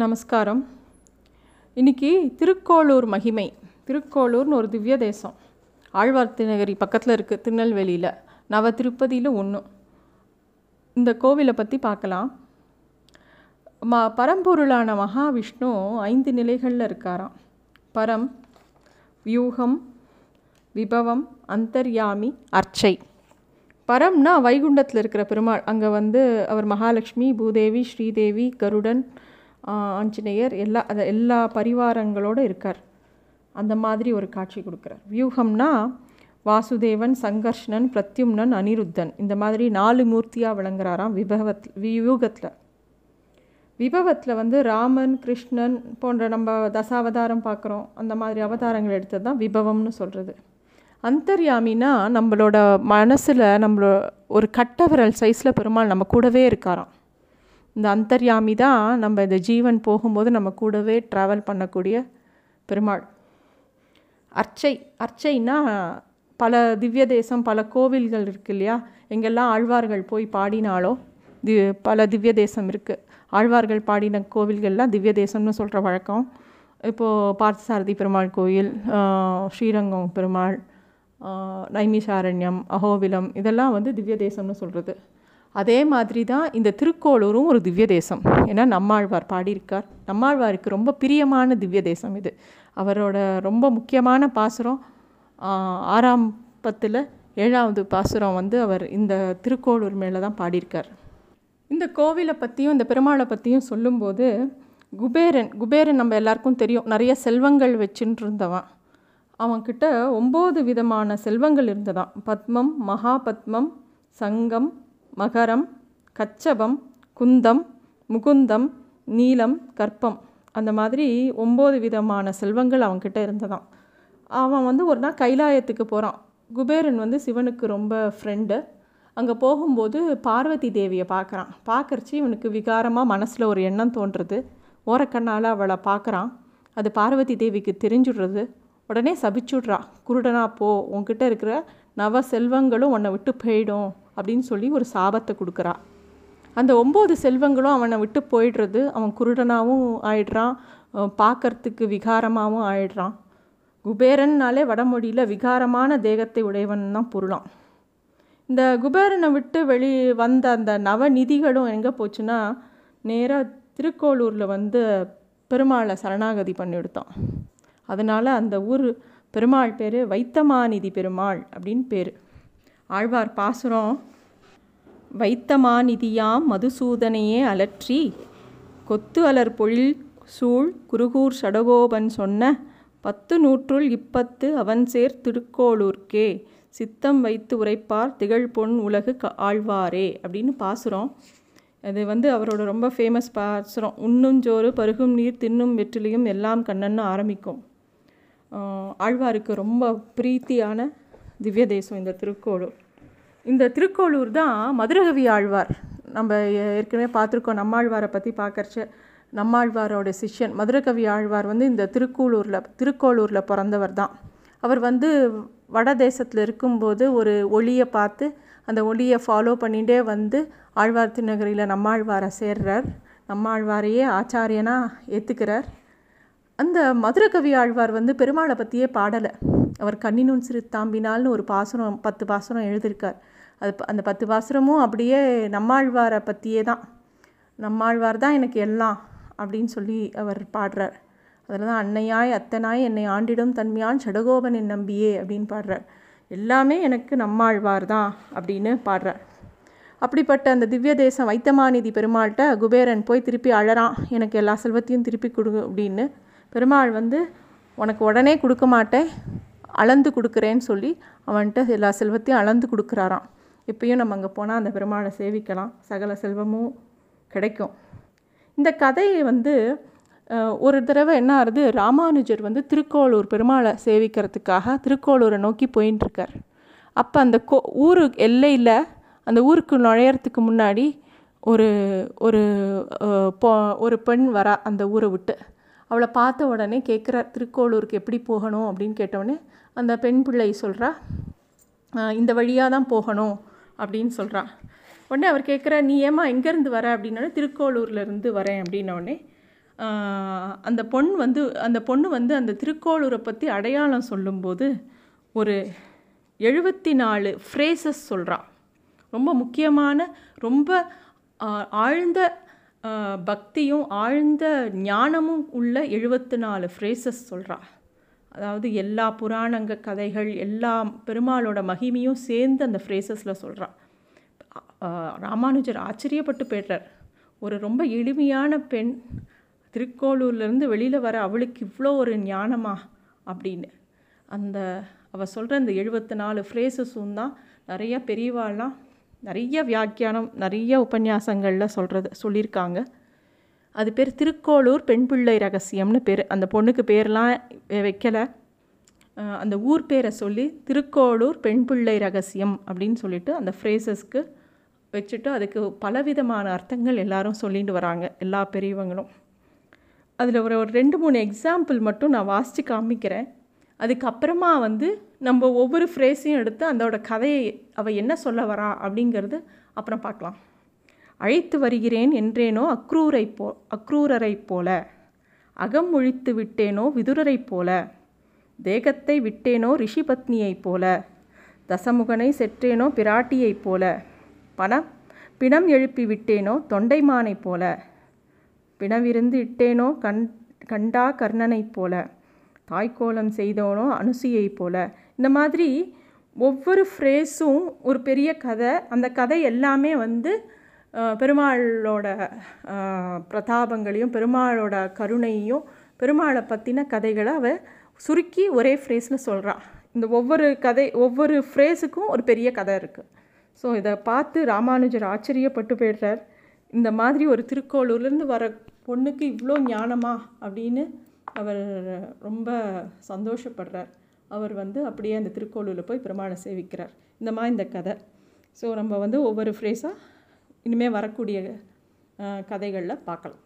நமஸ்காரம். இன்னைக்கு திருக்கோளூர் மகிமை. திருக்கோளூர்னு ஒரு திவ்ய தேசம். ஆழ்வார் திருநகரி பக்கத்தில் இருக்குது திருநெல்வேலியில். நவ திருப்பதியில் ஒன்று இந்த கோவிலை பற்றி பார்க்கலாம். ம பரம்பொருளான மகாவிஷ்ணு ஐந்து நிலைகளில் இருக்காராம். பரம் வியூகம் விபவம் அந்தர்யாமி அர்ச்சை. பரம்னா வைகுண்டத்தில் இருக்கிற பெருமாள். அங்கே வந்து அவர் மகாலட்சுமி பூதேவி ஸ்ரீதேவி கருடன் ஆஞ்சநேயர் எல்லா அதை எல்லா பரிவாரங்களோடு இருக்கார். அந்த மாதிரி ஒரு காட்சி கொடுக்குறார். வியூகம்னா வாசுதேவன் சங்கர்ஷ்ணன் பிரத்யும்னன் அனிருத்தன். இந்த மாதிரி நாலு மூர்த்தியாக விளங்குறாராம் விபவத் வியூகத்தில். விபவத்தில் வந்து ராமன் கிருஷ்ணன் போன்ற நம்ம தசாவதாரம் பார்க்குறோம் அந்த மாதிரி அவதாரங்கள் எடுத்தது தான் விபவம்னு சொல்கிறது அந்தர்யாமினா நம்மளோட மனசில் நம்மளோ ஒரு கட்டவரல் சைஸில் பெருமாள் நம்ம கூடவே இருக்காராம். இந்த அந்தர்யாமி தான் நம்ம இந்த ஜீவன் போகும்போது நம்ம கூடவே ட்ராவல் பண்ணக்கூடிய பெருமாள். அர்ச்சை அர்ச்சைன்னா பல திவ்ய தேசம் பல கோவில்கள் இருக்கு இல்லையா? எங்கெல்லாம் ஆழ்வார்கள் போய் பாடினாலோ தி பல திவ்ய தேசம் இருக்குது ஆழ்வார்கள் பாடின கோவில்கள்லாம் திவ்ய தேசம்னு சொல்கிற வழக்கம். இப்போது பார்த்தசாரதி பெருமாள் கோயில் ஸ்ரீரங்கம் பெருமாள் நைமிஷாரண்யம் அகோபிலம் இதெல்லாம் வந்து திவ்ய தேசம்னு சொல்கிறது அதே மாதிரி தான் இந்த திருக்கோளூரும் ஒரு திவ்ய தேசம் ஏன்னா நம்மாழ்வார் பாடியிருக்கார். நம்மாழ்வாருக்கு ரொம்ப பிரியமான திவ்ய தேசம் இது. அவரோட ரொம்ப முக்கியமான பாசுரம் ஆறாம் பத்தில் ஏழாவது பாசுரம் வந்து அவர் இந்த திருக்கோளூர் மேலே தான் பாடியிருக்கார். இந்த கோவிலை பற்றியும் இந்த பெருமாளை பற்றியும் சொல்லும்போது குபேரன் குபேரன் நம்ம எல்லாருக்கும் தெரியும். நிறைய செல்வங்கள் வச்சுட்டு இருந்தவன் அவன்கிட்ட ஒம்பது விதமான செல்வங்கள் இருந்ததான் பத்மம் மகாபத்மம் சங்கம் மகரம் கச்சபம் குந்தம் முகுந்தம் நீலம் கற்பம். அந்த மாதிரி ஒம்பது விதமான செல்வங்கள் அவன்கிட்ட இருந்ததாம். அவன் வந்து ஒரு நாள் கைலாயத்துக்கு போகிறான் குபேரன் வந்து சிவனுக்கு ரொம்ப ஃப்ரெண்டு அங்கே போகும்போது பார்வதி தேவியை பார்க்குறான். பார்க்கறச்சி இவனுக்கு விகாரமாக மனசில் ஒரு எண்ணம் தோன்றுறது. ஓரக்கண்ணால் அவளை பார்க்குறான். அது பார்வதி தேவிக்கு தெரிஞ்சுடுறது. உடனே சபிச்சுட்றா. குருடனா போ உன்கிட்ட இருக்கிற நவ செல்வங்களும் உன்னை விட்டு போயிடும். அப்படின்னு சொல்லி ஒரு சாபத்தை கொடுக்குறா. அந்த ஒம்பது செல்வங்களும் அவனை விட்டு போயிடுறது அவன் குருடனாகவும் ஆயிடுறான் பார்க்கறதுக்கு விகாரமாகவும் ஆயிடுறான். குபேரன்னாலே வடமொழியில் விகாரமான தேகத்தை உடையவன் தான் பொருளாம். இந்த குபேரனை விட்டு வெளி வந்த அந்த நவநிதிகளும் எங்கே போச்சுன்னா நேராக திருக்கோளூரில் வந்து பெருமாளை சரணாகதி பண்ணிவிடுத்தான். அதனால் அந்த ஊர் பெருமாள் பேர் வைத்தமாநிதி பெருமாள் அப்படின்னு பேர். ஆழ்வார் பாசுரம் வைத்தமாநிதியாம் மதுசூதனையே அலற்றி கொத்து அலர் பொழில் சூழ் குருகூர் சடகோபன் சொன்ன பத்து நூற்றுள் இப்பத்து அவன் சேர் திருக்கோளூர்க்கே சித்தம் வைத்து உரைப்பார் திகழ் பொன் உலகு க ஆழ்வாரே அப்படின்னு பாசுரம். அது வந்து அவரோட ரொம்ப ஃபேமஸ் பாசுரம். உண்ணுஞ்சோறு பருகும் நீர் தின்னும் வெற்றிலையும் எல்லாம் கண்ணன்னு ஆரம்பிக்கும். ஆழ்வாருக்கு ரொம்ப பிரீத்தியான திவ்ய தேசம் இந்த திருக்கோளூர். இந்த திருக்கோளூர் தான் மதுரகவி ஆழ்வார். நம்ம ஏற்கனவே பார்த்துருக்கோம் நம்மாழ்வாரை பற்றி பார்க்கறச்ச நம்மாழ்வாரோட சிஷ்யன் மதுரகவி ஆழ்வார் வந்து இந்த திருக்கோளூரில் திருக்கோளூரில் பிறந்தவர் தான். அவர் வந்து வட தேசத்தில் இருக்கும்போது ஒரு ஒளியை பார்த்து அந்த ஒளியை ஃபாலோ பண்ணிகிட்டே வந்து ஆழ்வார் திருநகரியில் நம்மாழ்வாரை சேர்றார். நம்மாழ்வாரையே ஆச்சாரியனாக ஏற்றுக்கிறார் அந்த மதுரகவி ஆழ்வார் வந்து பெருமாளை பற்றியே பாடலை. அவர் கண்ணினுன் சிறு தாம்பினால்னு ஒரு பாசுரம் பத்து பாசுரம் எழுதியிருக்கார் அது அந்த பத்து பாசுரமும் அப்படியே நம்மாழ்வாரை பற்றியே தான். நம்மாழ்வார் தான் எனக்கு எல்லாம் அப்படின்னு சொல்லி அவர் பாடுறார். அதில் தான் அன்னையாய் அத்தனாய் என்னை ஆண்டிடும் தன்மையான் சடகோபன் என் நம்பியே அப்படின்னு பாடுறார். எல்லாமே எனக்கு நம்மாழ்வார் தான் அப்படின்னு பாடுறார். அப்படிப்பட்ட அந்த திவ்ய தேசம் வைத்தமாநிதி பெருமாள்கிட்ட குபேரன் போய் திருப்பி அழறான். எனக்கு எல்லா செல்வத்தையும் திருப்பி கொடு அப்படின்னு பெருமாள் வந்து உனக்கு உடனே கொடுக்க மாட்டேன் அளந்து கொடுக்குறேன்னு சொல்லி அவன்கிட்ட எல்லா செல்வத்தையும் அளந்து கொடுக்குறாராம். இப்பயும் நம்ம அங்கே போனால் அந்த பெருமாளை சேவிக்கலாம். சகல செல்வமும் கிடைக்கும். இந்த கதையை வந்து ஒரு தடவை என்ன ஆகுது ராமானுஜர் வந்து திருக்கோளூர் பெருமாளை சேவிக்கிறதுக்காக திருக்கோளூரை நோக்கி போயின்ட்டுருக்கார் அப்போ அந்த கோ ஊரு எல்லையில் அந்த ஊருக்கு நுழையறதுக்கு முன்னாடி ஒரு ஒரு பொ ஒரு பெண் வரா அந்த ஊரை விட்டு. அவளை பார்த்த உடனே கேட்குறார் திருக்கோளூருக்கு எப்படி போகணும்? அப்படின்னு கேட்டவுடனே அந்த பெண் பிள்ளை சொல்கிறா இந்த வழியாக தான் போகணும் அப்படின்னு சொல்கிறா உடனே அவர் கேட்குற நீ ஏமா எங்கேருந்து வர? அப்படின்னோடனே திருக்கோளூர்லேருந்து வரேன் அப்படின்னோடனே அந்த பொண் வந்து அந்த பொண்ணு வந்து அந்த திருக்கோளூரை பற்றி அடையாளம் சொல்லும்போது ஒரு எழுபத்தி நாலு ஃப்ரேசஸ் சொல்கிறான் ரொம்ப முக்கியமான ரொம்ப ஆழ்ந்த பக்தியும் ஆழ்ந்த ஞானமும் உள்ள எழுபத்து நாலு ஃப்ரேசஸ் சொல்கிறா அதாவது எல்லா புராணங்க கதைகள் எல்லா பெருமாளோட மகிமையும் சேர்ந்து அந்த ஃப்ரேசஸில் சொல்கிறா ராமானுஜர் ஆச்சரியப்பட்டு போய்ட்டார் ஒரு ரொம்ப எளிமையான பெண் திருக்கோளூர்லேருந்து வெளியில் வர அவளுக்கு இவ்வளோ ஒரு ஞானமா அப்படின்னு. அந்த அவள் சொல்கிற அந்த எழுபத்தி நாலு ஃப்ரேசஸும் தான் நிறையா பெரியவாள்லாம் நிறைய வியாக்கியானம் நிறைய உபன்யாசங்களில் சொல்கிறது சொல்லியிருக்காங்க. அது பேர் திருக்கோளூர் பெண் பிள்ளை ரகசியம்னு பேர். அந்த பொண்ணுக்கு பேர்லாம் வைக்கலை. அந்த ஊர் பேரை சொல்லி திருக்கோளூர் பெண் பிள்ளை ரகசியம் அப்படின்னு சொல்லிட்டு அந்த ஃப்ரேசஸ்க்கு வச்சுட்டு அதுக்கு பலவிதமான அர்த்தங்கள் எல்லாரும் சொல்லிட்டு வராங்க எல்லா பெரியவங்களும். அதில் ஒரு ஒரு ரெண்டு மூணு எக்ஸாம்பிள் மட்டும் நான் வாசித்து காமிக்கிறேன். அதுக்கப்புறமா வந்து நம்ம ஒவ்வொரு ஃப்ரேஸையும் எடுத்து அதோட கதையை அவள் என்ன சொல்ல வரா அப்படிங்கிறது அப்புறம் பார்க்கலாம். அழைத்து வருகிறேன் என்றேனோ அக்ரூரை போ அக்ரூரரைப் போல. அகம் ஒழித்து விட்டேனோ விதுரரைப் போல. தேகத்தை விட்டேனோ ரிஷிபத்னியைப் போல. தசமுகனை செற்றேனோ பிராட்டியைப் போல. பணம் பிணம் எழுப்பி விட்டேனோ தொண்டைமானைப் போல. பிணவிருந்து இட்டேனோ கண் கண்டா கர்ணனைப் போல. தாய்க்கோலம் செய்தவனோ அனுசியை போல. இந்த மாதிரி ஒவ்வொரு ஃப்ரேஸும் ஒரு பெரிய கதை. அந்த கதை எல்லாமே வந்து பெருமாளோட பிரதாபங்களையும் பெருமாளோட கருணையையும் பெருமாளை பற்றின கதைகளை அவ சுருக்கி ஒரே ஃப்ரேஸில் சொல்கிறான் இந்த ஒவ்வொரு கதை ஒவ்வொரு ஃப்ரேஸுக்கும் ஒரு பெரிய கதை இருக்குது ஸோ இதை பார்த்து ராமானுஜர் ஆச்சரியப்பட்டு போயிடுறார். இந்த மாதிரி ஒரு திருக்கோளூர்லேருந்து வர பொண்ணுக்கு இவ்வளோ ஞானமா அப்படின்னு அவர் ரொம்ப சந்தோஷப்படுறார். அவர் வந்து அப்படியே அந்த திருக்கோளூரில் போய் பிரமாணம் சேவிக்கிறார் இந்த மாதிரி இந்த கதை. ஸோ நம்ம வந்து ஒவ்வொரு ஃப்ரேஸாக இனிமேல் வரக்கூடிய கதைகளில் பார்க்கலாம்.